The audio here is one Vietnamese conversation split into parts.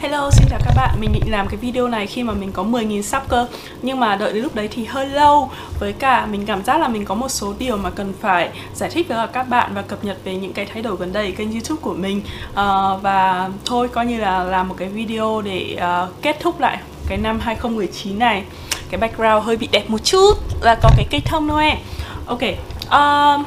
Hello, xin chào các bạn. Mình định làm cái video này khi mà mình có 10.000 sub cơ. Nhưng mà đợi đến lúc đấy thì hơi lâu. Với cả mình cảm giác là mình có một số điều mà cần phải giải thích với các bạn Và cập nhật về những cái thay đổi gần đây kênh youtube của mình. Uh, Và thôi coi như là làm một cái video để uh, kết thúc lại cái năm 2019 này. Cái background hơi bị đẹp một chút Là có cái cây thông Noel Ok uh,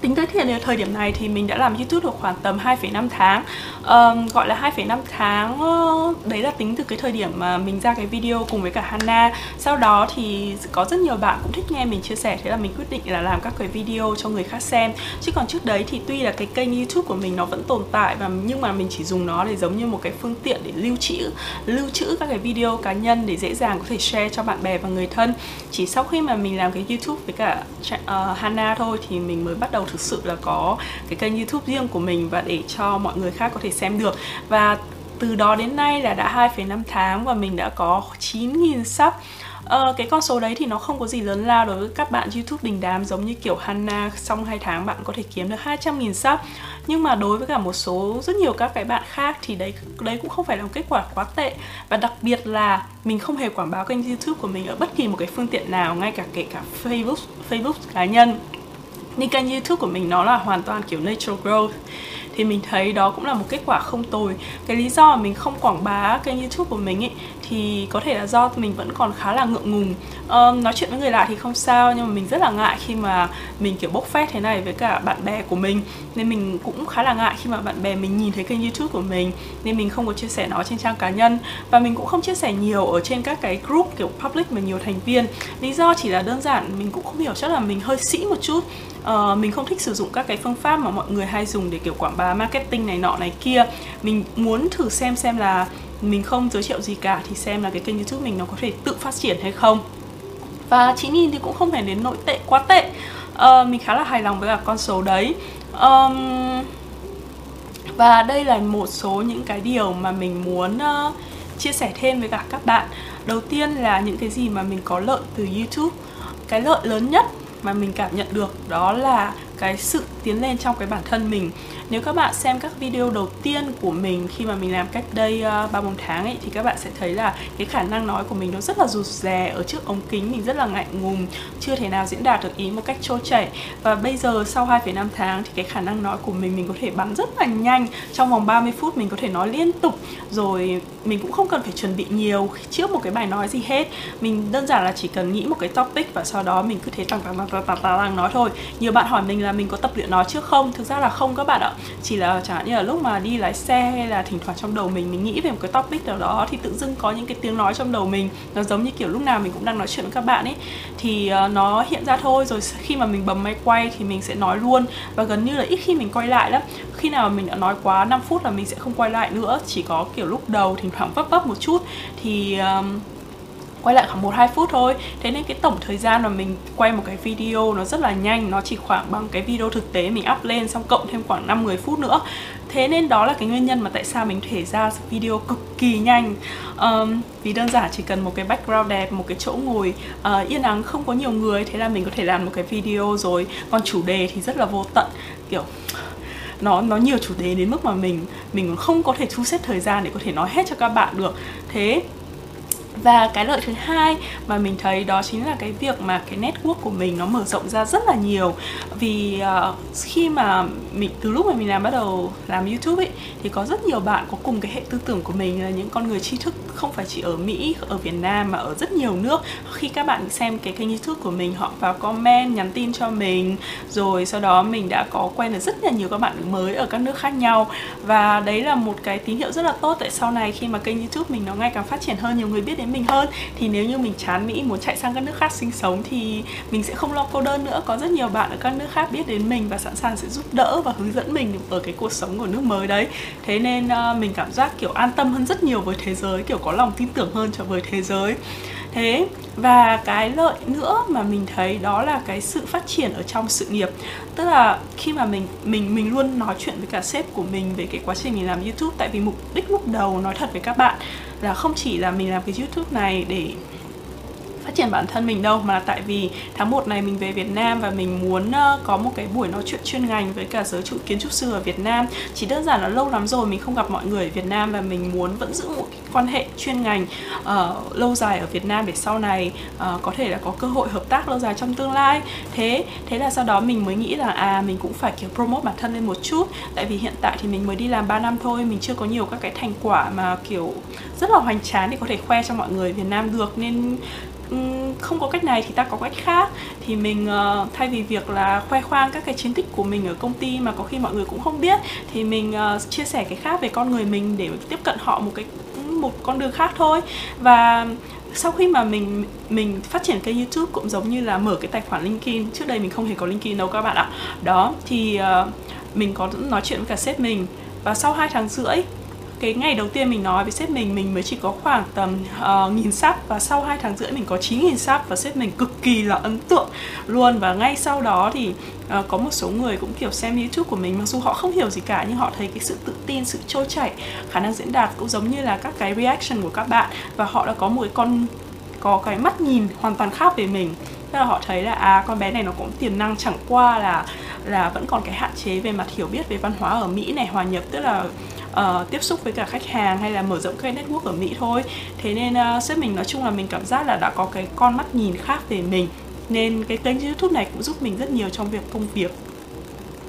tính tới hiện thời điểm này thì mình đã làm YouTube được khoảng tầm 2,5 tháng. Um, gọi là 2,5 tháng ờ, đấy là tính từ cái thời điểm mà mình ra cái video cùng với cả Hana. Sau đó thì có rất nhiều bạn cũng thích nghe mình chia sẻ thế là mình quyết định là làm các cái video cho người khác xem. Chứ còn trước đấy thì tuy là cái kênh YouTube của mình nó vẫn tồn tại và nhưng mà mình chỉ dùng nó để giống như một cái phương tiện để lưu trữ lưu trữ các cái video cá nhân để dễ dàng có thể share cho bạn bè và người thân. Chỉ sau khi mà mình làm cái YouTube với cả uh, Hana thôi thì mình mới bắt đầu thực sự là có cái kênh youtube riêng của mình và để cho mọi người khác có thể xem được. Và từ đó đến nay là đã 2,5 tháng và mình đã có 9.000 sub. Ờ, cái con số đấy thì nó không có gì lớn lao đối với các bạn YouTube đình đám giống như kiểu Hanna xong 2 tháng bạn có thể kiếm được 200.000 sub. Nhưng mà đối với cả một số rất nhiều các cái bạn khác thì đấy đấy cũng không phải là một kết quả quá tệ. Và đặc biệt là mình không hề quảng báo kênh YouTube của mình ở bất kỳ một cái phương tiện nào ngay cả kể cả Facebook Facebook cá nhân nhưng kênh youtube của mình nó là hoàn toàn kiểu natural growth. Thì mình thấy đó cũng là một kết quả không tồi. Cái lý do mà mình không quảng bá kênh youtube của mình ấy thì có thể là do mình vẫn còn khá là ngượng ngùng. Um, nói chuyện với người lạ thì không sao nhưng mà mình rất là ngại khi mà mình kiểu bốc phét thế này với cả bạn bè của mình. Nên mình cũng khá là ngại khi mà bạn bè mình nhìn thấy kênh youtube của mình nên mình không có chia sẻ nó trên trang cá nhân. Và mình cũng không chia sẻ nhiều ở trên các cái group kiểu public mà nhiều thành viên. Lý do chỉ là đơn giản mình cũng không hiểu chắc là mình hơi sĩ một chút uh, mình không thích sử dụng các cái phương pháp mà mọi người hay dùng để kiểu quảng bá marketing này nọ này kia. Mình muốn thử xem xem là mình không giới thiệu gì cả thì xem là cái kênh youtube mình nó có thể tự phát triển hay không. Và 9 nghìn thì cũng không phải đến nội tệ quá tệ. Uh, mình khá là hài lòng với cả con số đấy. Um, và đây là một số những cái điều mà mình muốn uh, chia sẻ thêm với cả các bạn. Đầu tiên là những cái gì mà mình có lợi từ youtube. Cái lợi lớn nhất mà mình cảm nhận được đó là cái sự tiến lên trong cái bản thân mình nếu các bạn xem các video đầu tiên của mình khi mà mình làm cách đây ờ, ba uh, bốn tháng ấy thì các bạn sẽ thấy là cái khả năng nói của mình nó rất là rụt rè ở trước ống kính mình rất là ngại ngùng chưa thể nào diễn đạt được ý một cách trôi chảy. Và bây giờ sau 2,5 tháng thì cái khả năng nói của mình mình có thể bắn rất là nhanh trong vòng 30 phút mình có thể nói liên tục. Rồi mình cũng không cần phải chuẩn bị nhiều trước một cái bài nói gì hết. Mình đơn giản là chỉ cần nghĩ một cái topic và sau đó mình cứ thế tăng tăng tăng tăng tăng, tăng nói thôi. Nhiều bạn hỏi mình là mình có tập luyện nói trước không? Thực ra là không các bạn ạ chỉ là chẳng hạn như là lúc mà đi lái xe hay là thỉnh thoảng trong đầu mình mình nghĩ về một cái topic nào đó thì tự dưng có những cái tiếng nói trong đầu mình. Nó giống như kiểu lúc nào mình cũng đang nói chuyện với các bạn ấy. Thì uh, nó hiện ra thôi rồi khi mà mình bấm máy quay thì mình sẽ nói luôn. Và gần như là ít khi mình quay lại lắm. Khi nào mình đã nói quá 5 phút là mình sẽ không quay lại nữa. Chỉ có kiểu lúc đầu thỉnh thoảng vấp vấp một chút. Thì um, quay lại khoảng 1-2 phút thôi. Thế nên cái tổng thời gian mà mình quay một cái video nó rất là nhanh Nó chỉ khoảng bằng cái video thực tế mình up lên xong cộng thêm khoảng 5-10 phút nữa. Thế nên đó là cái nguyên nhân mà tại sao mình thể ra video cực kỳ nhanh. Um, Vì đơn giản chỉ cần một cái background đẹp, một cái chỗ ngồi uh, yên ắng không có nhiều người Thế là mình có thể làm một cái video rồi. Còn chủ đề thì rất là vô tận Kiểu nó nó nhiều chủ đề đến mức mà mình mình không có thể thu xếp thời gian để có thể nói hết cho các bạn được. Thế và cái lợi thứ hai mà mình thấy đó chính là cái việc mà cái network của mình nó mở rộng ra rất là nhiều. Vì uh, khi mà mình từ lúc mà mình làm bắt đầu làm youtube ấy thì có rất nhiều bạn có cùng cái hệ tư tưởng của mình là những con người tri thức không phải chỉ ở mỹ ở việt nam mà ở rất nhiều nước. Khi các bạn xem cái kênh youtube của mình họ vào comment nhắn tin cho mình rồi sau đó mình đã có quen được rất là nhiều các bạn mới ở các nước khác nhau. Và đấy là một cái tín hiệu rất là tốt tại sau này khi mà kênh youtube mình nó ngày càng phát triển hơn nhiều người biết đến mình hơn. Thì nếu như mình chán Mỹ muốn chạy sang các nước khác sinh sống thì mình sẽ không lo cô đơn nữa. Có rất nhiều bạn ở các nước khác biết đến mình và sẵn sàng sẽ giúp đỡ và hướng dẫn mình ở cái cuộc sống của nước mới đấy. Thế nên uh, mình cảm giác kiểu an tâm hơn rất nhiều với thế giới kiểu có lòng tin tưởng hơn cho với thế giới thế. Và cái lợi nữa mà mình thấy đó là cái sự phát triển ở trong sự nghiệp. Tức là khi mà mình mình mình luôn nói chuyện với cả sếp của mình về cái quá trình mình làm youtube, tại vì mục đích lúc đầu nói thật với các bạn là không chỉ là mình làm cái youtube này để phát triển bản thân mình đâu mà là tại vì tháng 1 này mình về Việt Nam và mình muốn ờ, có một cái buổi nói chuyện chuyên ngành với cả giới trụ kiến trúc sư ở Việt Nam. Chỉ đơn giản là lâu lắm rồi mình không gặp mọi người ở Việt Nam và mình muốn vẫn giữ một cái quan hệ chuyên ngành uh, lâu dài ở Việt Nam để sau này uh, có thể là có cơ hội hợp tác lâu dài trong tương lai. Thế thế là sau đó mình mới nghĩ là à mình cũng phải kiểu promote bản thân lên một chút. Tại vì hiện tại thì mình mới đi làm 3 năm thôi mình chưa có nhiều các cái thành quả mà kiểu rất là hoành tráng để có thể khoe cho mọi người Việt Nam được. Nên không có cách này thì ta có cách khác. Thì mình uh, thay vì việc là khoe khoang các cái chiến tích của mình ở công ty mà có khi mọi người cũng không biết thì mình uh, chia sẻ cái khác về con người mình để tiếp cận họ một cái một con đường khác thôi. Và sau khi mà mình mình phát triển kênh YouTube cũng giống như là mở cái tài khoản LinkedIn trước đây mình không hề có LinkedIn đâu các bạn ạ. Đó thì uh, mình có nói chuyện với cả sếp mình. Và sau hai tháng rưỡi cái ngày đầu tiên mình nói với sếp mình mình mới chỉ có khoảng tầm uh, nghìn sắp và sau 2 tháng rưỡi mình có 9 nghìn sắp và sếp mình cực kỳ là ấn tượng luôn. Và ngay sau đó thì uh, có một số người cũng kiểu xem youtube của mình mặc dù họ không hiểu gì cả nhưng họ thấy cái sự tự tin sự trôi chảy khả năng diễn đạt cũng giống như là các cái reaction của các bạn. Và họ đã có một cái con có cái mắt nhìn hoàn toàn khác về mình. Tức là họ thấy là à con bé này nó cũng tiềm năng chẳng qua là là vẫn còn cái hạn chế về mặt hiểu biết về văn hóa ở Mỹ này hòa nhập. Tức là uh, tiếp xúc với cả khách hàng hay là mở rộng cái network ở Mỹ thôi. Thế nên uh, sếp mình nói chung là mình cảm giác là đã có cái con mắt nhìn khác về mình nên cái kênh youtube này cũng giúp mình rất nhiều trong việc công việc.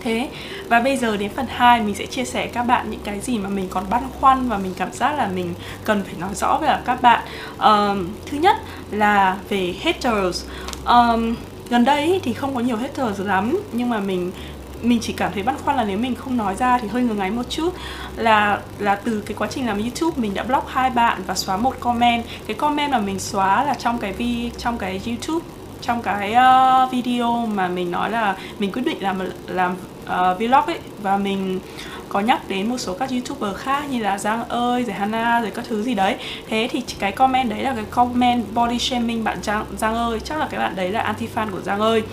Thế và bây giờ đến phần 2 mình sẽ chia sẻ các bạn những cái gì mà mình còn băn khoăn và mình cảm giác là mình cần phải nói rõ với các bạn. Um, thứ nhất là về haters. Um, gần đây thì không có nhiều haters lắm nhưng mà mình mình chỉ cảm thấy băn khoăn là nếu mình không nói ra thì hơi ngừng ngáy một chút. Là là từ cái quá trình làm YouTube mình đã block hai bạn và xóa một comment. Cái comment mà mình xóa là trong cái vi trong cái YouTube trong cái uh, video mà mình nói là mình quyết định làm làm uh, vlog ấy. Và mình có nhắc đến một số các youtuber khác như là Giang ơi, rồi Hana, rồi các thứ gì đấy. Thế thì cái comment đấy là cái comment body shaming bạn Giang, Giang ơi. Chắc là cái bạn đấy là anti fan của Giang ơi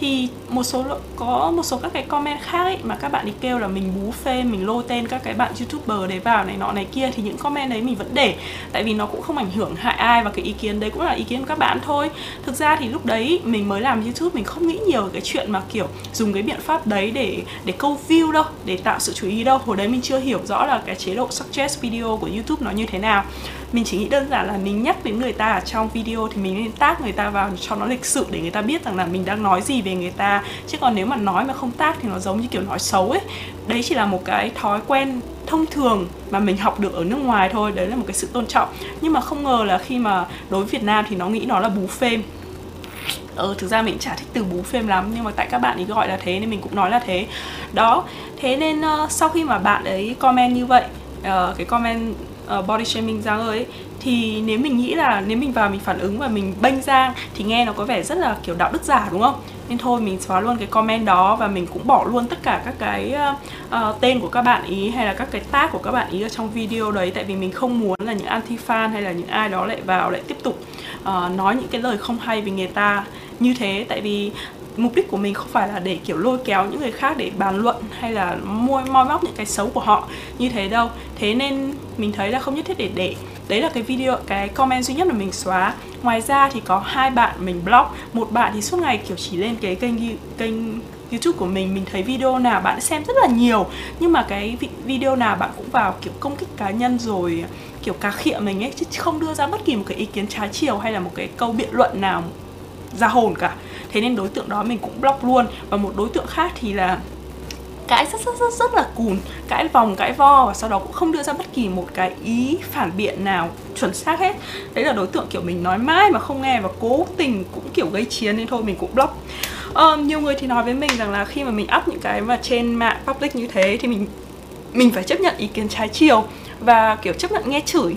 thì một số có một số các cái comment khác ấy mà các bạn đi kêu là mình bú phê, mình lôi tên các cái bạn youtuber đấy vào này nọ này kia thì những comment đấy mình vẫn để. Tại vì nó cũng không ảnh hưởng hại ai và cái ý kiến đấy cũng là ý kiến của các bạn thôi. Thực ra thì lúc đấy mình mới làm youtube mình không nghĩ nhiều cái chuyện mà, kiểu, dùng cái biện pháp đấy để để câu view đâu, để tạo sự chú ý đâu. Hồi đấy mình chưa hiểu rõ là cái chế độ suggest video của youtube nó như thế nào mình chỉ nghĩ đơn giản là mình nhắc đến người ta ở trong video thì mình nên tác người ta vào cho nó lịch sự để người ta biết rằng là mình đang nói gì về người ta. Chứ còn nếu mà nói mà không tác thì nó giống như kiểu nói xấu ấy. Đấy chỉ là một cái thói quen thông thường mà mình học được ở nước ngoài thôi đấy là một cái sự tôn trọng. Nhưng mà không ngờ là khi mà đối với Việt Nam thì nó nghĩ nó là bú phêm. Ờ thực ra mình chả thích từ bú phim lắm nhưng mà tại các bạn ấy gọi là thế nên mình cũng nói là thế. Đó thế nên uh, sau khi mà bạn ấy comment như vậy uh, cái comment uh, body shaming Giang ơi ấy, thì nếu mình nghĩ là nếu mình vào mình phản ứng và mình bênh Giang thì nghe nó có vẻ rất là kiểu đạo đức giả đúng không? Nên thôi mình xóa luôn cái comment đó và mình cũng bỏ luôn tất cả các cái uh, uh, tên của các bạn ý hay là các cái tag của các bạn ý ở trong video đấy tại vì mình không muốn là những anti fan hay là những ai đó lại vào lại tiếp tục uh, nói những cái lời không hay về người ta như thế tại vì mục đích của mình không phải là để, kiểu, lôi kéo những người khác để bàn luận hay là môi moi móc những cái xấu của họ như thế đâu. Thế nên mình thấy là không nhất thiết để để. Đấy là cái video, cái comment duy nhất mà mình xóa. Ngoài ra thì có hai bạn mình block một bạn thì suốt ngày, kiểu, chỉ lên cái kênh kênh YouTube của mình. Mình thấy video nào bạn xem rất là nhiều. Nhưng mà cái video nào bạn cũng vào, kiểu, công kích cá nhân rồi, kiểu, cá khịa mình ấy, chứ không đưa ra bất kỳ một cái ý kiến trái chiều hay là một cái câu biện luận nào ra hồn cả thế nên đối tượng đó mình cũng block luôn. Và một đối tượng khác thì là cãi rất rất rất rất là cùn cãi vòng cãi vo và sau đó cũng không đưa ra bất kỳ một cái ý phản biện nào chuẩn xác hết. Đấy là đối tượng kiểu mình nói mãi mà không nghe và cố tình cũng kiểu gây chiến nên thôi mình cũng block. Um, nhiều người thì nói với mình rằng là khi mà mình up những cái mà trên mạng public như thế thì mình mình phải chấp nhận ý kiến trái chiều và kiểu chấp nhận nghe chửi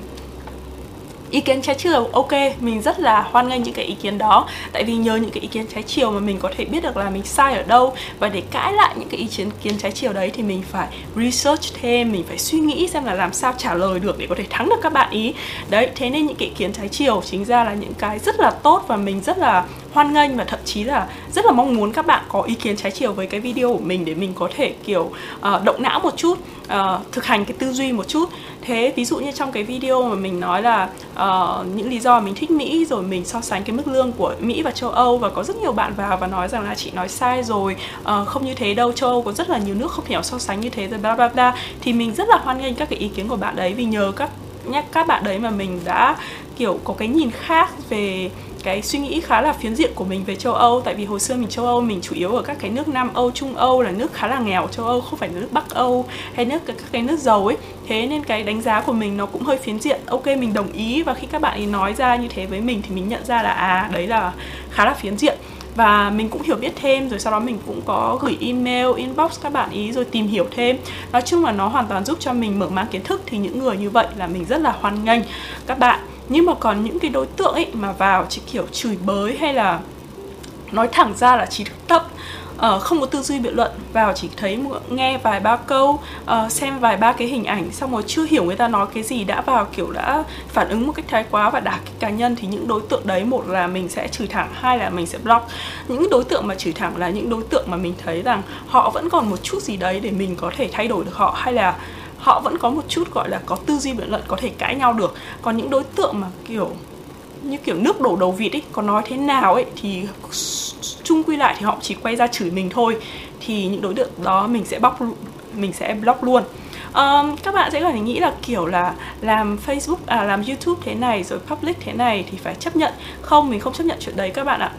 ý kiến trái chiều ok, mình rất là hoan nghênh những cái ý kiến đó. Tại vì nhờ những cái ý kiến trái chiều mà mình có thể biết được là mình sai ở đâu. Và để cãi lại những cái ý kiến kiến trái chiều đấy thì mình phải research thêm, mình phải suy nghĩ xem là làm sao trả lời được để có thể thắng được các bạn ý. Đấy, thế nên những cái ý kiến trái chiều chính ra là những cái rất là tốt và mình rất là hoan nghênh và thậm chí là rất là mong muốn các bạn có ý kiến trái chiều với cái video của mình để mình có thể kiểu uh, động não một chút uh, thực hành cái tư duy một chút. Thế ví dụ như trong cái video mà mình nói là uh, những lý do mình thích Mỹ rồi mình so sánh cái mức lương của Mỹ và châu Âu và có rất nhiều bạn vào và nói rằng là chị nói sai rồi uh, không như thế đâu châu Âu có rất là nhiều nước không thể so sánh như thế rồi bla bla bla. Thì mình rất là hoan nghênh các cái ý kiến của bạn đấy vì nhờ các nhắc các bạn đấy mà mình đã kiểu có cái nhìn khác về cái suy nghĩ khá là phiến diện của mình về châu Âu. Tại vì hồi xưa mình châu Âu mình chủ yếu ở các cái nước Nam Âu, Trung Âu là nước khá là nghèo. Châu Âu không phải nước Bắc Âu hay nước các cái nước giàu ấy. Thế nên cái đánh giá của mình nó cũng hơi phiến diện. Ok mình đồng ý và khi các bạn ấy nói ra như thế với mình thì mình nhận ra là à đấy là khá là phiến diện. Và mình cũng hiểu biết thêm rồi sau đó mình cũng có gửi email inbox các bạn ý rồi tìm hiểu thêm. Nói chung là nó hoàn toàn giúp cho mình mở mang kiến thức. Thì những người như vậy là mình rất là hoan nghênh các bạn nhưng mà còn những cái đối tượng ấy mà vào chỉ kiểu chửi bới hay là nói thẳng ra là trí thức thấp uh, ờ, không có tư duy biện luận vào chỉ thấy nghe vài ba câu uh, xem vài ba cái hình ảnh xong rồi chưa hiểu người ta nói cái gì đã vào kiểu đã phản ứng một cách thái quá và đả kích cá nhân thì những đối tượng đấy một là mình sẽ chửi thẳng hai là mình sẽ block. Những đối tượng mà chửi thẳng là những đối tượng mà mình thấy rằng họ vẫn còn một chút gì đấy để mình có thể thay đổi được họ hay là họ vẫn có một chút gọi là có tư duy biện luận có thể cãi nhau được. Còn những đối tượng mà kiểu như kiểu nước đổ đầu vịt ấy có nói thế nào ấy thì chung quy lại thì họ chỉ quay ra chửi mình thôi thì những đối tượng đó mình sẽ bóc mình sẽ block luôn. Um, các bạn sẽ có thể nghĩ là kiểu là làm Facebook à làm YouTube thế này rồi public thế này thì phải chấp nhận. Không mình không chấp nhận chuyện đấy các bạn ạ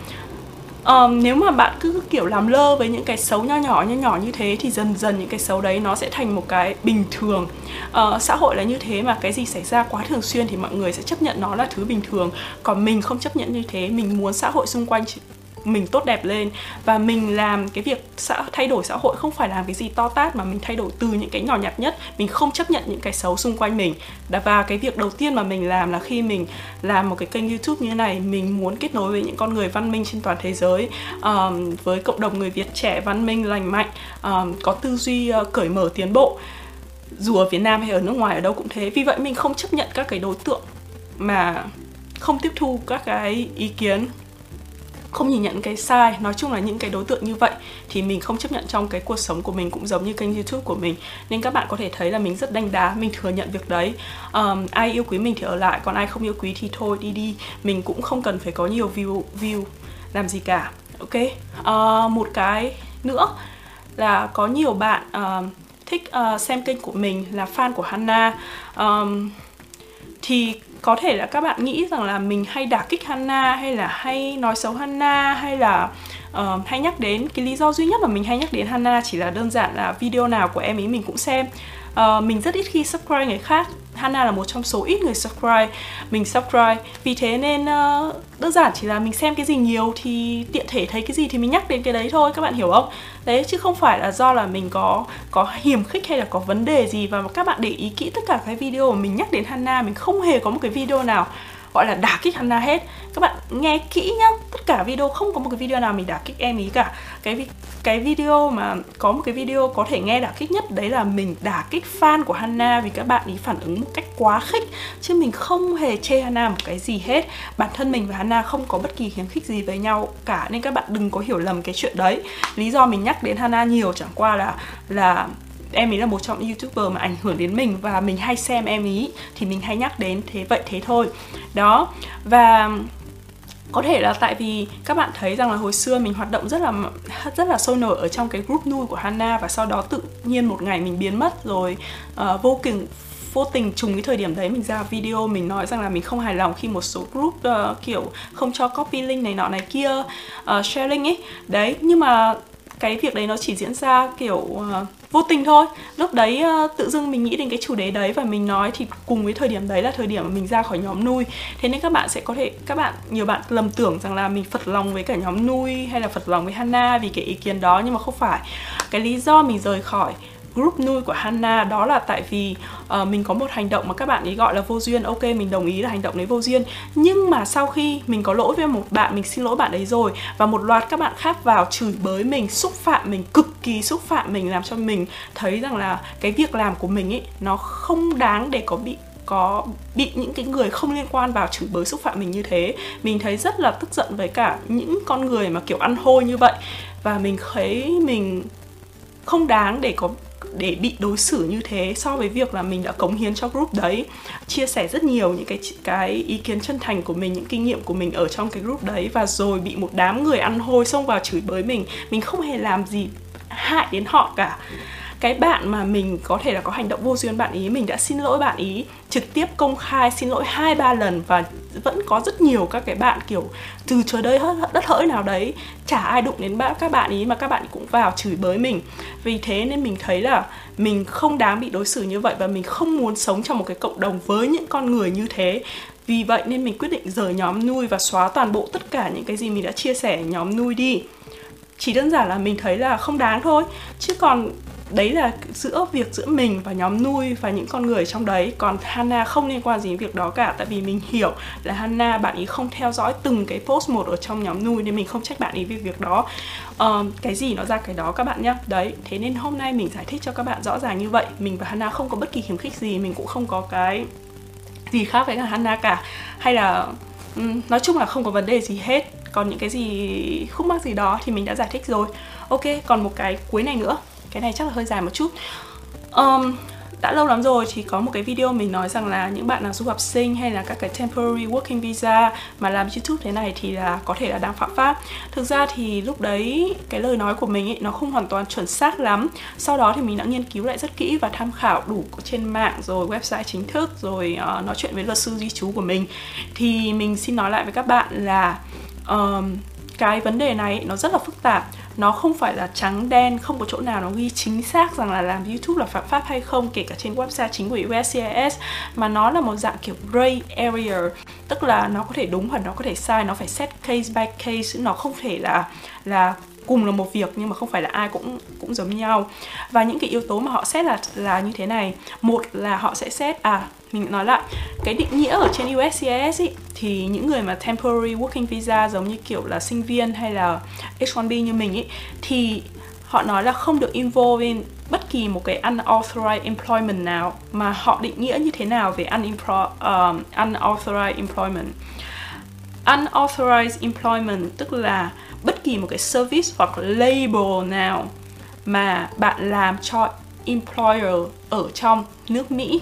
um, nếu mà bạn cứ kiểu làm lơ với những cái xấu nho nhỏ nho nhỏ như thế thì dần dần những cái xấu đấy nó sẽ thành một cái bình thường. Uh, xã hội là như thế mà cái gì xảy ra quá thường xuyên thì mọi người sẽ chấp nhận nó là thứ bình thường. Còn mình không chấp nhận như thế mình muốn xã hội xung quanh mình tốt đẹp lên và mình làm cái việc xã thay đổi xã hội không phải làm cái gì to tát mà mình thay đổi từ những cái nhỏ nhặt nhất. Mình không chấp nhận những cái xấu xung quanh mình. Và cái việc đầu tiên mà mình làm là khi mình làm một cái kênh youtube như thế này mình muốn kết nối với những con người văn minh trên toàn thế giới um, với cộng đồng người việt trẻ văn minh lành mạnh um, có tư duy uh, cởi mở tiến bộ. Dù ở Việt Nam hay ở nước ngoài ở đâu cũng thế. Vì vậy mình không chấp nhận các cái đối tượng mà không tiếp thu các cái ý kiến không nhìn nhận cái sai nói chung là những cái đối tượng như vậy thì mình không chấp nhận trong cái cuộc sống của mình cũng giống như kênh youtube của mình. Nên các bạn có thể thấy là mình rất đanh đá mình thừa nhận việc đấy. Um, ai yêu quý mình thì ở lại còn ai không yêu quý thì thôi đi đi. Mình cũng không cần phải có nhiều view view làm gì cả ok? Uh, một cái nữa là có nhiều bạn uh, thích uh, xem kênh của mình là fan của hanna um, thì có thể là các bạn nghĩ rằng là mình hay đả kích Hana hay là hay nói xấu Hana hay là uh, hay nhắc đến cái lý do duy nhất mà mình hay nhắc đến Hana chỉ là đơn giản là video nào của em ấy mình cũng xem. Uh, mình rất ít khi subscribe người khác. Hana là một trong số ít người subscribe mình subscribe. Vì thế nên uh, đơn giản chỉ là mình xem cái gì nhiều thì tiện thể thấy cái gì thì mình nhắc đến cái đấy thôi các bạn hiểu không? Đấy chứ không phải là do là mình có có hiểm khích hay là có vấn đề gì và các bạn để ý kỹ tất cả cái video mà mình nhắc đến Hana mình không hề có một cái video nào gọi là đả kích Hana hết. Các bạn nghe kỹ nhá, tất cả video, không có một cái video nào mình đả kích em ý cả. Cái cái video mà có một cái video có thể nghe đả kích nhất, đấy là mình đả kích fan của Hana vì các bạn ý phản ứng một cách quá khích, chứ mình không hề chê Hana một cái gì hết. Bản thân mình và Hana không có bất kỳ khiếm khích gì với nhau cả, nên các bạn đừng có hiểu lầm cái chuyện đấy. Lý do mình nhắc đến Hana nhiều chẳng qua là là em ấy là một trong những youtuber mà ảnh hưởng đến mình và mình hay xem em ý thì mình hay nhắc đến thế vậy thế thôi. Đó và có thể là tại vì các bạn thấy rằng là hồi xưa mình hoạt động rất là rất là sôi nổi ở trong cái group nuôi của Hana và sau đó tự nhiên một ngày mình biến mất rồi uh, vô tình vô tình trùng cái thời điểm đấy mình ra video mình nói rằng là mình không hài lòng khi một số group uh, kiểu không cho copy link này nọ này kia uh, sharing ấy. Đấy nhưng mà cái việc đấy nó chỉ diễn ra kiểu uh, vô tình thôi. Lúc đấy ờ, tự dưng mình nghĩ đến cái chủ đề đấy và mình nói thì cùng với thời điểm đấy là thời điểm mà mình ra khỏi nhóm nuôi. Thế nên các bạn sẽ có thể, các bạn, nhiều bạn lầm tưởng rằng là mình phật lòng với cả nhóm nuôi hay là phật lòng với Hana vì cái ý kiến đó, nhưng mà không phải. Cái lý do mình rời khỏi group nuôi của Hana đó là tại vì uh, mình có một hành động mà các bạn ấy gọi là vô duyên. Ok mình đồng ý là hành động đấy vô duyên. Nhưng mà sau khi mình có lỗi với một bạn mình xin lỗi bạn ấy rồi và một loạt các bạn khác vào chửi bới mình xúc phạm mình cực kỳ xúc phạm mình làm cho mình thấy rằng là cái việc làm của mình ấy nó không đáng để có bị có bị những cái người không liên quan vào chửi bới xúc phạm mình như thế. Mình thấy rất là tức giận với cả những con người mà kiểu ăn hôi như vậy. Và mình thấy mình không đáng để có để bị đối xử như thế so với việc là mình đã cống hiến cho group đấy. Chia sẻ rất nhiều những cái cái ý kiến chân thành của mình, những kinh nghiệm của mình ở trong cái group đấy và rồi bị một đám người ăn hôi xông vào chửi bới mình. Mình không hề làm gì hại đến họ cả cái bạn mà mình có thể là có hành động vô duyên bạn ý, mình đã xin lỗi bạn ý, trực tiếp công khai xin lỗi hai, ba lần và vẫn có rất nhiều các cái bạn kiểu từ trời đây đất hỡi nào đấy, chả ai đụng đến bạn, các bạn ý mà các bạn cũng vào chửi bới mình. Vì thế nên mình thấy là mình không đáng bị đối xử như vậy và mình không muốn sống trong một cái cộng đồng với những con người như thế. Vì vậy nên mình quyết định rời nhóm nuôi và xóa toàn bộ tất cả những cái gì mình đã chia sẻ nhóm nuôi đi. Chỉ đơn giản là mình thấy là không đáng thôi. Chứ còn đấy là giữa việc giữa mình và nhóm nuôi và những con người trong đấy. Còn Hana không liên quan gì đến việc đó cả tại vì mình hiểu là Hana bạn ấy không theo dõi từng cái post một ở trong nhóm nuôi nên mình không trách bạn ấy về việc đó. Uh, cái gì nó ra cái đó các bạn nhé đấy thế nên hôm nay mình giải thích cho các bạn rõ ràng như vậy. Mình và Hana không có bất kỳ khiếm khích gì mình cũng không có cái gì khác với cả Hana cả. Hay là um, nói chung là không có vấn đề gì hết. Còn những cái gì khúc mắc gì đó thì mình đã giải thích rồi. Ok còn một cái cuối này nữa cái này chắc là hơi dài một chút um, đã lâu lắm rồi thì có một cái video mình nói rằng là những bạn nào du học sinh hay là các cái temporary working visa mà làm YouTube thế này thì là có thể là đang phạm pháp. Thực ra thì lúc đấy cái lời nói của mình ấy nó không hoàn toàn chuẩn xác lắm. Sau đó thì mình đã nghiên cứu lại rất kỹ và tham khảo đủ trên mạng rồi website chính thức rồi uh, nói chuyện với luật sư di trú của mình thì mình xin nói lại với các bạn là um, cái vấn đề này, nó rất là phức tạp. Nó không phải là trắng đen, không có chỗ nào nó ghi chính xác rằng là làm youtube là phạm pháp hay không, kể cả trên website chính của USCIS mà nó là một dạng kiểu gray area. Tức là nó có thể đúng hoặc nó có thể sai, nó phải set case by case. Nó không thể là là cùng là một việc nhưng mà không phải là ai cũng cũng giống nhau. Và những cái yếu tố mà họ xét là là như thế này. Một là họ sẽ xét à mình nói lại cái định nghĩa ở trên USCIS ý, thì những người mà temporary working visa giống như kiểu là sinh viên hay là H1B như mình ý, thì họ nói là không được involve in bất kỳ một cái unauthorized employment nào mà họ định nghĩa như thế nào về unimpro, um, unauthorized employment. Unauthorized employment tức là bất kỳ một cái service hoặc label nào mà bạn làm cho employer ở trong nước Mỹ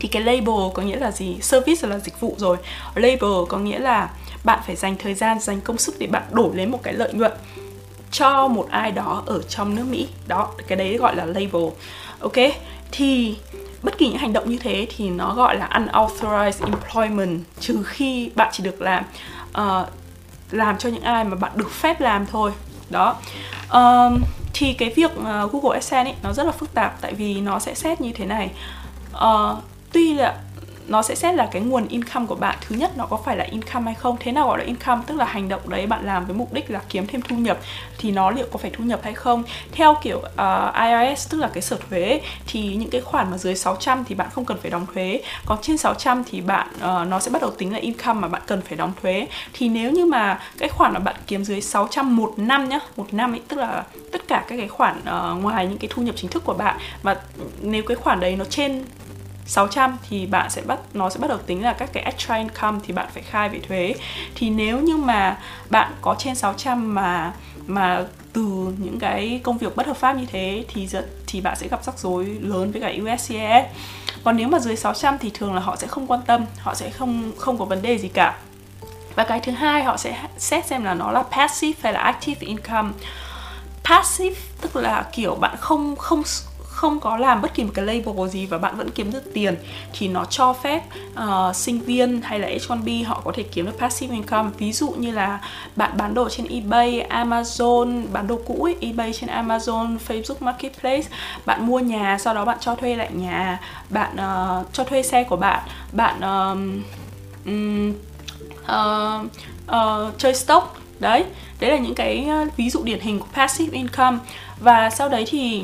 thì cái label có nghĩa là gì? Service là dịch vụ rồi. Label có nghĩa là bạn phải dành thời gian, dành công sức để bạn đổi lấy một cái lợi nhuận cho một ai đó ở trong nước Mỹ. Đó, cái đấy gọi là label. Ok? Thì bất kỳ những hành động như thế thì nó gọi là unauthorized employment trừ khi bạn chỉ được làm uh, làm cho những ai mà bạn được phép làm thôi. Đó. Um, thì cái việc uh, Google AdSense ấy nó rất là phức tạp tại vì nó sẽ xét như thế này. Uh, tuy là nó sẽ xét là cái nguồn income của bạn. Thứ nhất nó có phải là income hay không? Thế nào gọi là income? Tức là hành động đấy bạn làm với mục đích là kiếm thêm thu nhập thì nó liệu có phải thu nhập hay không? Theo kiểu ờ, uh, IRS tức là cái sở thuế thì những cái khoản mà dưới 600 thì bạn không cần phải đóng thuế. Còn trên 600 thì bạn uh, nó sẽ bắt đầu tính là income mà bạn cần phải đóng thuế. Thì nếu như mà cái khoản mà bạn kiếm dưới 600 một năm nhá một năm ấy tức là tất cả các cái khoản uh, ngoài những cái thu nhập chính thức của bạn và nếu cái khoản đấy nó trên 600 thì bạn sẽ bắt nó sẽ bắt đầu tính là các cái extra income thì bạn phải khai về thuế. Thì nếu như mà bạn có trên 600 mà mà từ những cái công việc bất hợp pháp như thế thì thì bạn sẽ gặp rắc rối lớn với cả USCIS. Còn nếu mà dưới 600 thì thường là họ sẽ không quan tâm, họ sẽ không không có vấn đề gì cả. Và cái thứ hai họ sẽ xét xem là nó là passive hay là active income. Passive tức là kiểu bạn không không không có làm bất kỳ một cái label gì và bạn vẫn kiếm được tiền thì nó cho phép uh, sinh viên hay là H1B họ có thể kiếm được passive income. Ví dụ như là bạn bán đồ trên eBay, Amazon bán đồ cũ ấy, eBay trên Amazon, Facebook Marketplace bạn mua nhà sau đó bạn cho thuê lại nhà bạn uh, cho thuê xe của bạn bạn uh, um, uh, uh, chơi stock. Đấy đấy là những cái ờ, ví dụ điển hình của passive income. Và sau đấy thì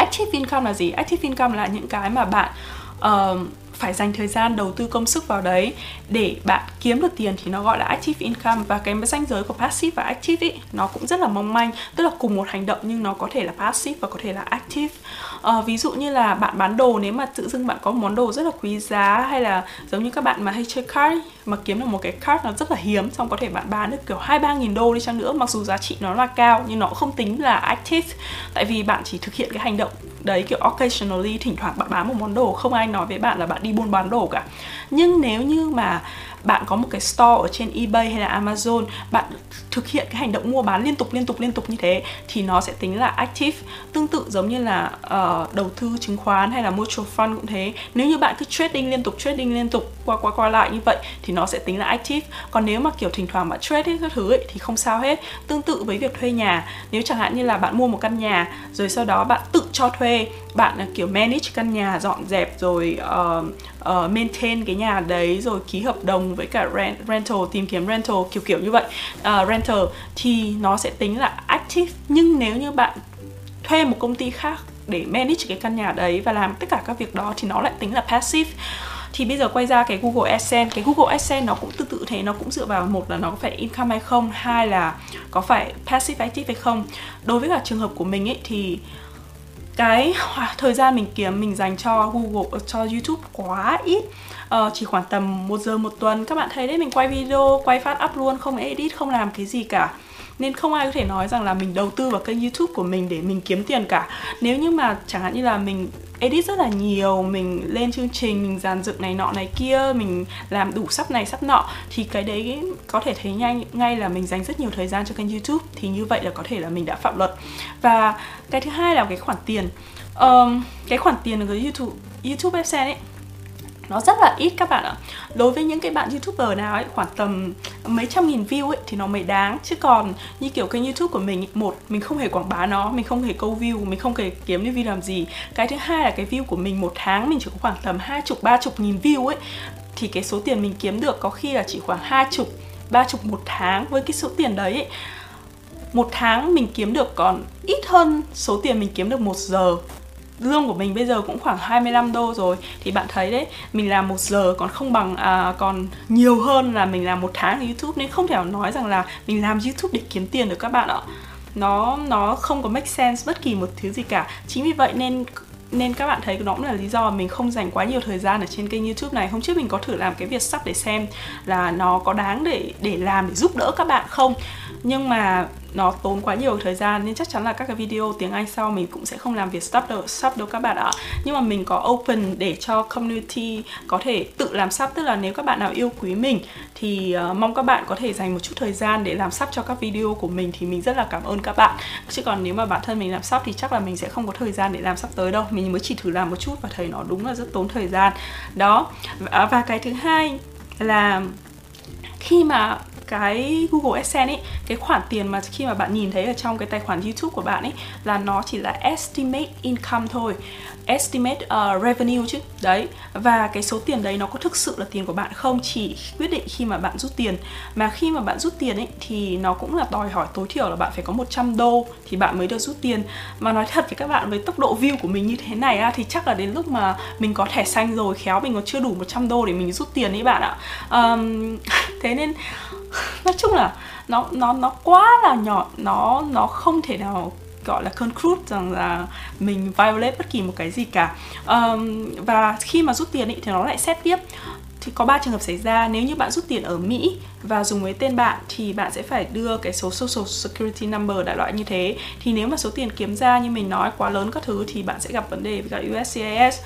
active income là gì? Active income là những cái mà bạn uh, phải dành thời gian đầu tư công sức vào đấy để bạn kiếm được tiền thì nó gọi là active income. Và cái ranh giới của passive và active ý, nó cũng rất là mong manh tức là cùng một hành động nhưng nó có thể là passive và có thể là active. À, ví dụ như là bạn bán đồ nếu mà tự dưng bạn có món đồ rất là quý giá hay là giống như các bạn mà hay chơi card mà kiếm được một cái card nó rất là hiếm xong có thể bạn bán được kiểu hai ba nghìn đô đi chăng nữa mặc dù giá trị nó là cao nhưng nó không tính là active. Tại vì bạn chỉ thực hiện cái hành động đấy, kiểu occasionally thỉnh thoảng bạn bán một món đồ, không ai nói với bạn là bạn đi buôn bán đồ cả. Nhưng nếu như mà bạn có một cái store ở trên eBay hay là Amazon bạn thực hiện cái hành động mua bán liên tục liên tục liên tục như thế thì nó sẽ tính là active tương tự giống như là uh, đầu tư chứng khoán hay là mutual fund cũng thế. Nếu như bạn cứ trading liên tục trading liên tục qua qua qua lại như vậy thì nó sẽ tính là active. Còn nếu mà kiểu thỉnh thoảng bạn trade các thứ ấy, thì không sao hết. Tương tự với việc thuê nhà nếu chẳng hạn như là bạn mua một căn nhà rồi sau đó bạn tự cho thuê bạn kiểu manage căn nhà dọn dẹp rồi uh, uh, maintain cái nhà đấy rồi ký hợp đồng với cả rent, rental tìm kiếm rental kiểu kiểu như vậy. Uh, rental thì nó sẽ tính là active. Nhưng nếu như bạn thuê một công ty khác để manage cái căn nhà đấy và làm tất cả các việc đó thì nó lại tính là passive. Thì bây giờ quay ra cái Google AdSense cái Google AdSense nó cũng tương tự thế nó cũng dựa vào một là nó có phải income hay không hai là có phải passive active hay không. Đối với cả trường hợp của mình ấy thì cái thời gian mình kiếm mình dành cho Google cho YouTube quá ít. Uh, chỉ khoảng tầm một giờ một tuần. Các bạn thấy đấy mình quay video quay phát up luôn không edit không làm cái gì cả nên không ai có thể nói rằng là mình đầu tư vào kênh youtube của mình để mình kiếm tiền cả. Nếu như mà chẳng hạn như là mình edit rất là nhiều mình lên chương trình mình dàn dựng này nọ này kia mình làm đủ sắp này sắp nọ thì cái đấy có thể thấy nhanh ngay là mình dành rất nhiều thời gian cho kênh youtube thì như vậy là có thể là mình đã phạm luật. Và cái thứ hai là cái khoản tiền. Um, cái khoản tiền của youtube youtube website ấy nó rất là ít các bạn ạ. Đối với những cái bạn youtuber nào ấy khoảng tầm mấy trăm nghìn view ấy thì nó mới đáng. Chứ còn như kiểu kênh youtube của mình một mình không hề quảng bá nó mình không hề câu view mình không hề kiếm những view làm gì. Cái thứ hai là cái view của mình một tháng mình chỉ có khoảng tầm hai chục ba chục nghìn view ấy thì cái số tiền mình kiếm được có khi là chỉ khoảng hai chục ba chục một tháng với cái số tiền đấy ấy, một tháng mình kiếm được còn ít hơn số tiền mình kiếm được một giờ lương của mình bây giờ cũng khoảng 25 đô rồi thì bạn thấy đấy mình làm một giờ còn không bằng à, còn nhiều hơn là mình làm một tháng ở YouTube nên không thể nào nói rằng là mình làm YouTube để kiếm tiền được các bạn ạ nó nó không có make sense bất kỳ một thứ gì cả chính vì vậy nên nên các bạn thấy nó cũng là lý do mình không dành quá nhiều thời gian ở trên kênh YouTube này. Hôm trước mình có thử làm cái việc sắp để xem là nó có đáng để để làm để giúp đỡ các bạn không. Nhưng mà nó tốn quá nhiều thời gian nên chắc chắn là các cái video tiếng Anh sau mình cũng sẽ không làm việc sub đâu, sub đâu các bạn ạ. Nhưng mà mình có open để cho community có thể tự làm sub tức là nếu các bạn nào yêu quý mình thì uh, mong các bạn có thể dành một chút thời gian để làm sub cho các video của mình thì mình rất là cảm ơn các bạn. Chứ còn nếu mà bản thân mình làm sub thì chắc là mình sẽ không có thời gian để làm sub tới đâu. Mình mới chỉ thử làm một chút và thấy nó đúng là rất tốn thời gian. Đó. Và, và cái thứ hai là khi mà cái Google AdSense ấy cái khoản tiền mà khi mà bạn nhìn thấy ở trong cái tài khoản YouTube của bạn ấy là nó chỉ là estimate income thôi. Estimate uh, revenue chứ. Đấy và cái số tiền đấy nó có thực sự là tiền của bạn không? Chỉ quyết định khi mà bạn rút tiền. Mà khi mà bạn rút tiền ấy thì nó cũng là đòi hỏi tối thiểu là bạn phải có 100 đô thì bạn mới được rút tiền. Mà nói thật với các bạn với tốc độ view của mình như thế này á, thì chắc là đến lúc mà mình có thẻ xanh rồi khéo mình còn chưa đủ 100 đô để mình rút tiền ấy bạn ạ. Um, thế nên nói chung là nó nó nó quá là nhỏ nó nó không thể nào gọi là conclude rằng là mình violate bất kỳ một cái gì cả. Um, và khi mà rút tiền ý, thì nó lại xét tiếp. Thì có ba trường hợp xảy ra. Nếu như bạn rút tiền ở Mỹ và dùng với tên bạn thì bạn sẽ phải đưa cái số social security number đại loại như thế. Thì nếu mà số tiền kiếm ra như mình nói quá lớn các thứ thì bạn sẽ gặp vấn đề với cả USCIS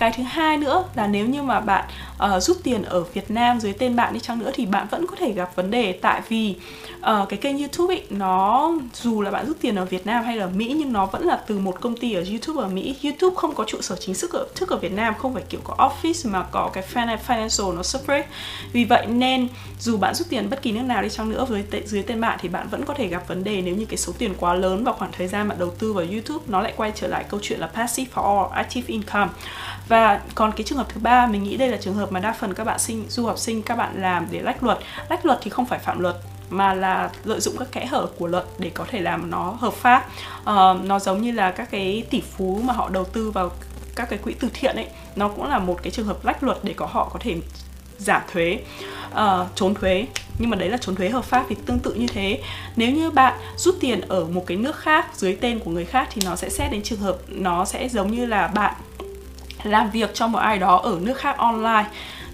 cái thứ hai nữa là nếu như mà bạn Ờ, uh, rút tiền ở Việt Nam dưới tên bạn đi chăng nữa thì bạn vẫn có thể gặp vấn đề tại vì uh, cái kênh YouTube ấy nó dù là bạn rút tiền ở Việt Nam hay là Mỹ nhưng nó vẫn là từ một công ty ở YouTube ở Mỹ. YouTube không có trụ sở chính thức ở, thức ở Việt Nam không phải kiểu có office mà có cái financial nó separate. Vì vậy nên dù bạn rút tiền bất kỳ nước nào đi chăng nữa với dưới tên bạn thì bạn vẫn có thể gặp vấn đề nếu như cái số tiền quá lớn và khoảng thời gian bạn đầu tư vào YouTube nó lại quay trở lại câu chuyện là passive or active income. Và còn cái trường hợp thứ ba mình nghĩ đây là trường hợp mà đa phần các bạn sinh du học sinh các bạn làm để lách luật. Lách luật thì không phải phạm luật mà là lợi dụng các kẽ hở của luật để có thể làm nó hợp pháp. Uh, nó giống như là các cái tỷ phú mà họ đầu tư vào các cái quỹ từ thiện ấy nó cũng là một cái trường hợp lách luật để có họ có thể giảm thuế uh, trốn thuế. Nhưng mà đấy là trốn thuế hợp pháp thì tương tự như thế. Nếu như bạn rút tiền ở một cái nước khác dưới tên của người khác thì nó sẽ xét đến trường hợp nó sẽ giống như là bạn làm việc cho một ai đó ở nước khác online.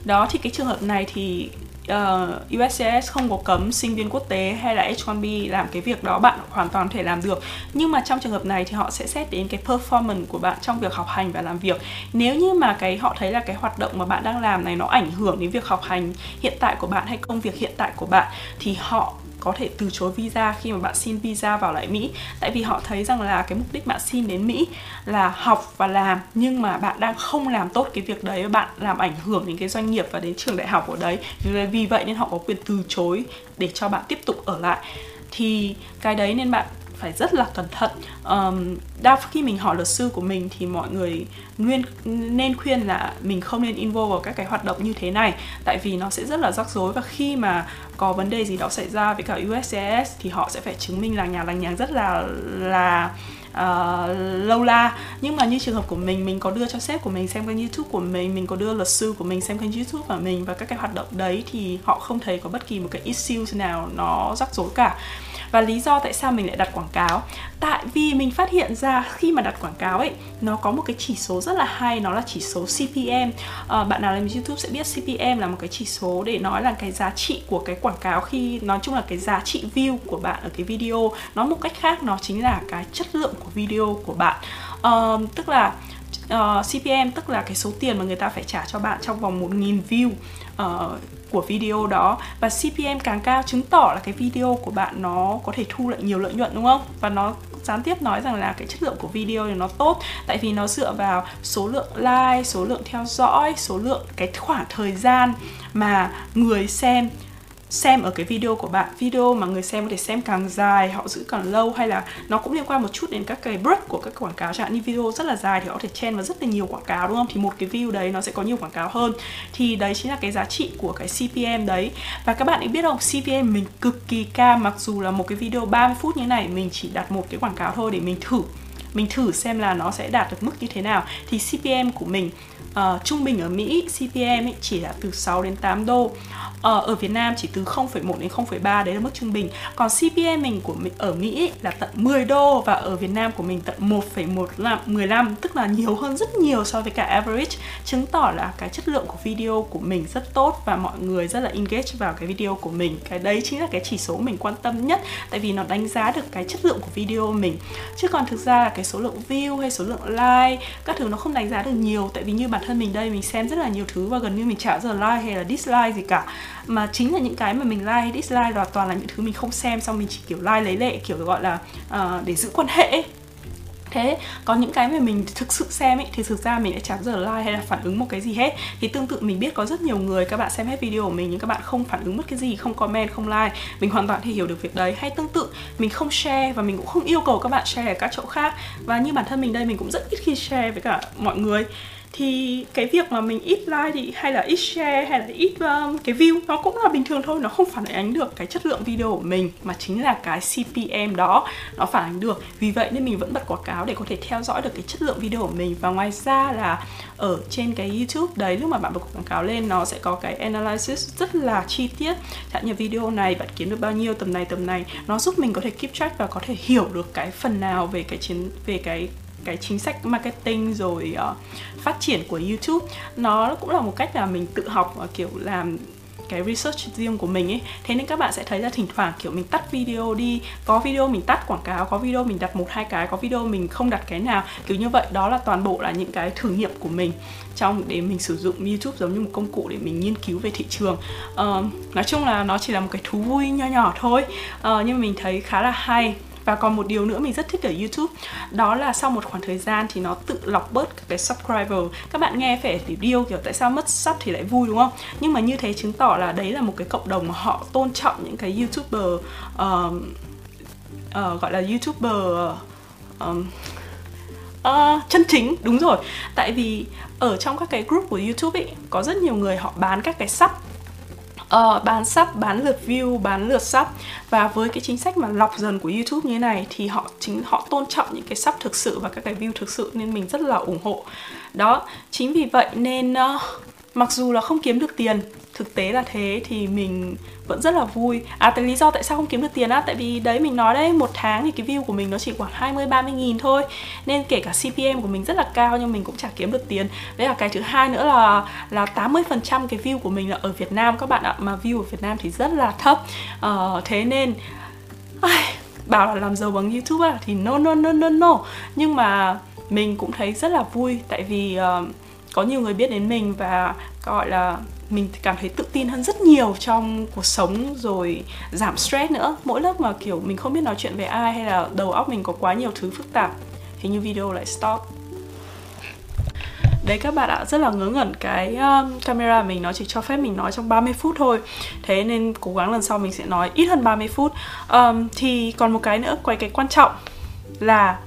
Đó thì cái trường hợp này thì ờ, uh, USCIS không có cấm sinh viên quốc tế hay là H1B làm cái việc đó bạn hoàn toàn thể làm được. Nhưng mà trong trường hợp này thì họ sẽ xét đến cái performance của bạn trong việc học hành và làm việc. Nếu như mà cái họ thấy là cái hoạt động mà bạn đang làm này nó ảnh hưởng đến việc học hành hiện tại của bạn hay công việc hiện tại của bạn thì họ có thể từ chối visa khi mà bạn xin visa vào lại Mỹ. Tại vì họ thấy rằng là cái mục đích bạn xin đến Mỹ là học và làm, nhưng mà bạn đang không làm tốt cái việc đấy, bạn làm ảnh hưởng đến cái doanh nghiệp và đến trường đại học ở đấy. Vì vậy nên họ có quyền từ chối để cho bạn tiếp tục ở lại. Thì cái đấy nên bạn phải rất là cẩn thận. Um, đa khi mình hỏi luật sư của mình thì mọi người nguyên nên khuyên là mình không nên involve vào các cái hoạt động như thế này tại vì nó sẽ rất là rắc rối và khi mà có vấn đề gì đó xảy ra với cả USCIS thì họ sẽ phải chứng minh là nhà lành nhàng rất là là uh, lâu la. Nhưng mà như trường hợp của mình mình có đưa cho sếp của mình xem kênh youtube của mình mình có đưa luật sư của mình xem kênh youtube của mình và các cái hoạt động đấy thì họ không thấy có bất kỳ một cái issue nào nó rắc rối cả và lý do tại sao mình lại đặt quảng cáo. Tại vì mình phát hiện ra khi mà đặt quảng cáo ấy nó có một cái chỉ số rất là hay nó là chỉ số CPM à, ờ, bạn nào làm YouTube sẽ biết CPM là một cái chỉ số để nói là cái giá trị của cái quảng cáo khi nói chung là cái giá trị view của bạn ở cái video. Nói một cách khác nó chính là cái chất lượng của video của bạn. À, tức là ờ, uh, CPM tức là cái số tiền mà người ta phải trả cho bạn trong vòng 1.000 view uh, của video đó và CPM càng cao chứng tỏ là cái video của bạn nó có thể thu lại nhiều lợi nhuận đúng không? Và nó gián tiếp nói rằng là cái chất lượng của video thì nó tốt tại vì nó dựa vào số lượng like, số lượng theo dõi, số lượng cái khoảng thời gian mà người xem xem ở cái video của bạn, video mà người xem có thể xem càng dài, họ giữ càng lâu hay là nó cũng liên quan một chút đến các cái break của các quảng cáo chẳng hạn. Như video rất là dài thì họ có thể chen vào rất là nhiều quảng cáo, đúng không? Thì một cái view đấy nó sẽ có nhiều quảng cáo hơn. Thì đấy chính là cái giá trị của cái CPM đấy. Và các bạn ấy biết không CPM mình cực kỳ cao mặc dù là một cái video 30 phút như này, mình chỉ đặt một cái quảng cáo thôi để mình thử. Mình thử xem là nó sẽ đạt được mức như thế nào. Thì CPM của mình uh, trung bình ở Mỹ CPM ấy chỉ là từ 6 đến 8 đô. Uh, ở Việt Nam chỉ từ 0,1 đến 0,3 đấy là mức trung bình. Còn CPM mình của mình ở Mỹ là tận 10 đô và ở Việt Nam của mình tận 1,15 tức là nhiều hơn rất nhiều so với cả average. Chứng tỏ là cái chất lượng của video của mình rất tốt và mọi người rất là engage vào cái video của mình. Cái đấy chính là cái chỉ số mình quan tâm nhất tại vì nó đánh giá được cái chất lượng của video mình. Chứ còn thực ra là cái số lượng view hay số lượng like các thứ nó không đánh giá được nhiều tại vì như bản thân mình đây mình xem rất là nhiều thứ và gần như mình chả giờ like hay là dislike gì cả. Mà chính là những cái mà mình like hay dislike là toàn là những thứ mình không xem xong mình chỉ kiểu like lấy lệ kiểu gọi là uh, để giữ quan hệ. Ấy thế có những cái mà mình thực sự xem ấy thì thực ra mình lại chẳng giờ like hay là phản ứng một cái gì hết. Thì tương tự mình biết có rất nhiều người các bạn xem hết video của mình nhưng các bạn không phản ứng mất cái gì không comment không like mình hoàn toàn thể hiểu được việc đấy. Hay tương tự mình không share và mình cũng không yêu cầu các bạn share ở các chỗ khác. Và như bản thân mình đây mình cũng rất ít khi share với cả mọi người thì cái việc mà mình ít like thì hay là ít share hay là ít um, cái view nó cũng là bình thường thôi nó không phản ánh được cái chất lượng video của mình mà chính là cái CPM đó nó phản ánh được. Vì vậy nên mình vẫn bật quảng cáo để có thể theo dõi được cái chất lượng video của mình. Và ngoài ra là ở trên cái YouTube đấy lúc mà bạn bật quảng cáo lên nó sẽ có cái analysis rất là chi tiết. Chẳng như video này bạn kiếm được bao nhiêu tầm này tầm này. Nó giúp mình có thể keep track và có thể hiểu được cái phần nào về cái chiến về cái cái chính sách marketing rồi uh, phát triển của YouTube. Nó cũng là một cách là mình tự học và kiểu làm cái research riêng của mình ấy. Thế nên các bạn sẽ thấy là thỉnh thoảng kiểu mình tắt video đi. Có video mình tắt quảng cáo có video mình đặt một hai cái có video mình không đặt cái nào. Kiểu như vậy đó là toàn bộ là những cái thử nghiệm của mình trong để mình sử dụng youtube giống như một công cụ để mình nghiên cứu về thị trường. Uh, nói chung là nó chỉ là một cái thú vui nho nhỏ thôi. Uh, nhưng mình thấy khá là hay và còn một điều nữa mình rất thích ở YouTube đó là sau một khoảng thời gian thì nó tự lọc bớt các cái subscriber. Các bạn nghe phải để điêu kiểu tại sao mất sub thì lại vui đúng không? Nhưng mà như thế chứng tỏ là đấy là một cái cộng đồng mà họ tôn trọng những cái youtuber uh, uh, gọi là youtuber um, uh, chân chính. Đúng rồi. Tại vì ở trong các cái group của youtube ấy có rất nhiều người họ bán các cái sub uh, bán sub, bán lượt view, bán lượt sub. Và với cái chính sách mà lọc dần của YouTube như này thì họ chính họ tôn trọng những cái sub thực sự và các cái view thực sự nên mình rất là ủng hộ. Đó chính vì vậy nên uh, mặc dù là không kiếm được tiền thực tế là thế thì mình vẫn rất là vui. À tại lý do tại sao không kiếm được tiền á tại vì đấy mình nói đấy một tháng thì cái view của mình nó chỉ khoảng 20 30 nghìn thôi. Nên kể cả CPM của mình rất là cao nhưng mình cũng chả kiếm được tiền. Đấy là cái thứ hai nữa là là 80 phần trăm cái view của mình là ở Việt Nam các bạn ạ mà view ở Việt Nam thì rất là thấp. Uh, thế nên ai, bảo là làm giàu bằng YouTube à thì no no no no no. Nhưng mà mình cũng thấy rất là vui tại vì uh, có nhiều người biết đến mình và gọi là mình cảm thấy tự tin hơn rất nhiều trong cuộc sống rồi giảm stress nữa. Mỗi lúc mà kiểu mình không biết nói chuyện với ai hay là đầu óc mình có quá nhiều thứ phức tạp thì như video lại stop. Đấy các bạn ạ rất là ngớ ngẩn cái um, camera mình nó chỉ cho phép mình nói trong 30 phút thôi. Thế nên cố gắng lần sau mình sẽ nói ít hơn 30 phút. Um, thì còn một cái nữa quay cái quan trọng là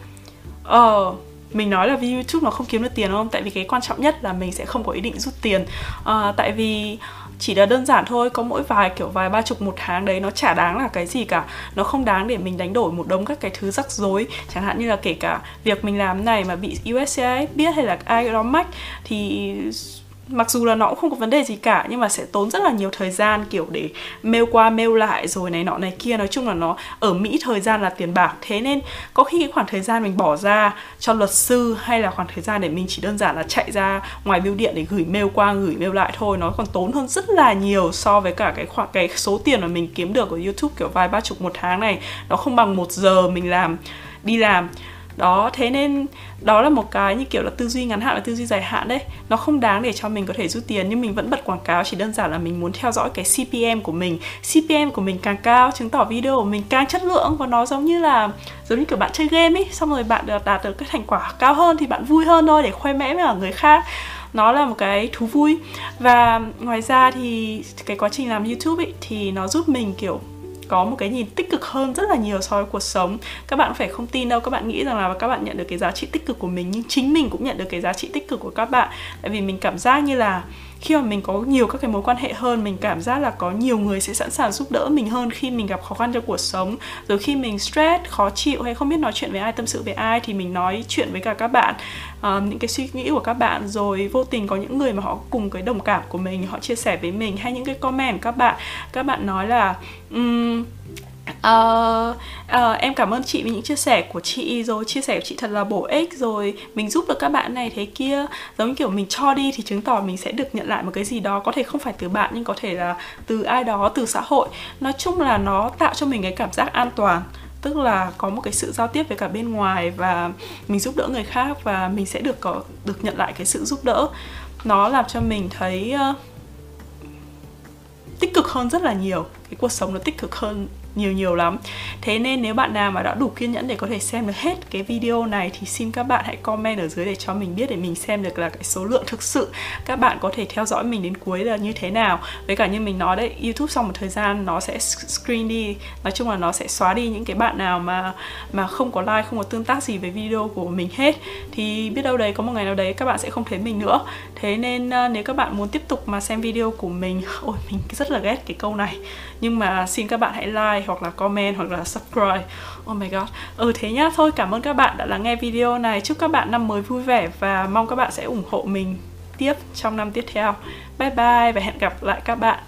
uh, mình nói là vì youtube nó không kiếm được tiền không? Tại vì cái quan trọng nhất là mình sẽ không có ý định rút tiền. À, tại vì chỉ là đơn giản thôi có mỗi vài kiểu vài ba chục một tháng đấy nó chả đáng là cái gì cả. Nó không đáng để mình đánh đổi một đống các cái thứ rắc rối. Chẳng hạn như là kể cả việc mình làm này mà bị USCIS biết hay là ai đó mách thì mặc dù là nó cũng không có vấn đề gì cả, nhưng mà sẽ tốn rất là nhiều thời gian, kiểu, để mail qua, mail lại rồi này nọ này kia. Nói chung là nó ở Mỹ thời gian là tiền bạc. Thế nên có khi cái khoảng thời gian mình bỏ ra cho luật sư hay là khoảng thời gian để mình chỉ đơn giản là chạy ra ngoài bưu điện để gửi mail qua, gửi mail lại thôi, nó còn tốn hơn rất là nhiều so với cả cái khoảng, cái số tiền mà mình kiếm được ở YouTube, kiểu, vài ba chục một tháng này. Nó không bằng một giờ mình làm, đi làm. Đó, thế nên đó là một cái như kiểu là tư duy ngắn hạn và tư duy dài hạn đấy. Nó không đáng để cho mình có thể rút tiền, nhưng mình vẫn bật quảng cáo, chỉ đơn giản là mình muốn theo dõi cái CPM của mình. CPM của mình càng cao, chứng tỏ video của mình càng chất lượng và nó giống như là, giống như kiểu bạn chơi game ấy xong rồi bạn được đạt được cái thành quả cao hơn thì bạn vui hơn thôi để khoe mẽ với người khác. Nó là một cái thú vui. Và ngoài ra thì cái quá trình làm youtube ấy thì nó giúp mình kiểu có một cái nhìn tích cực hơn rất là nhiều so với cuộc sống. Các bạn phải không tin đâu, các bạn nghĩ rằng là các bạn nhận được cái giá trị tích cực của mình, nhưng chính mình cũng nhận được cái giá trị tích cực của các bạn. Tại vì mình cảm giác như là khi mà mình có nhiều các cái mối quan hệ hơn mình cảm giác là có nhiều người sẽ sẵn sàng giúp đỡ mình hơn khi mình gặp khó khăn trong cuộc sống. Rồi khi mình stress khó chịu hay không biết nói chuyện với ai tâm sự với ai thì mình nói chuyện với cả các bạn uh, những cái suy nghĩ của các bạn. Rồi vô tình có những người mà họ cùng cái đồng cảm của mình họ chia sẻ với mình hay những cái comment của các bạn. Các bạn nói là um, Uh, uh, em cảm ơn chị vì những chia sẻ của chị. Rồi chia sẻ của chị thật là bổ ích. Rồi mình giúp được các bạn này thế kia. Giống như kiểu mình cho đi thì chứng tỏ mình sẽ được nhận lại một cái gì đó. Có thể không phải từ bạn nhưng có thể là từ ai đó từ xã hội. Nói chung là nó tạo cho mình cái cảm giác an toàn. Tức là có một cái sự giao tiếp với cả bên ngoài và mình giúp đỡ người khác và mình sẽ được có được nhận lại cái sự giúp đỡ. Nó làm cho mình thấy uh, tích cực hơn rất là nhiều. Cái cuộc sống nó tích cực hơn nhiều nhiều lắm. Thế nên nếu bạn nào mà đã đủ kiên nhẫn để có thể xem được hết cái video này thì xin các bạn hãy comment ở dưới để cho mình biết để mình xem được là cái số lượng thực sự các bạn có thể theo dõi mình đến cuối là như thế nào. Với cả như mình nói đấy, youtube sau một thời gian nó sẽ screen đi, nói chung là nó sẽ xóa đi những cái bạn nào mà mà không có like, không có tương tác gì với video của mình hết. Thì biết đâu đấy, có một ngày nào đấy các bạn sẽ không thấy mình nữa thế nên ờ, nếu các bạn muốn tiếp tục mà xem video của mình, ôi, mình rất là ghét cái câu này. Nhưng mà xin các bạn hãy like hoặc là comment hoặc là subscribe. Oh my god. Ừ thế nhá, thôi, cảm ơn các bạn đã lắng nghe video này. Chúc các bạn năm mới vui vẻ và mong các bạn sẽ ủng hộ mình tiếp trong năm tiếp theo. Bye bye và hẹn gặp lại các bạn.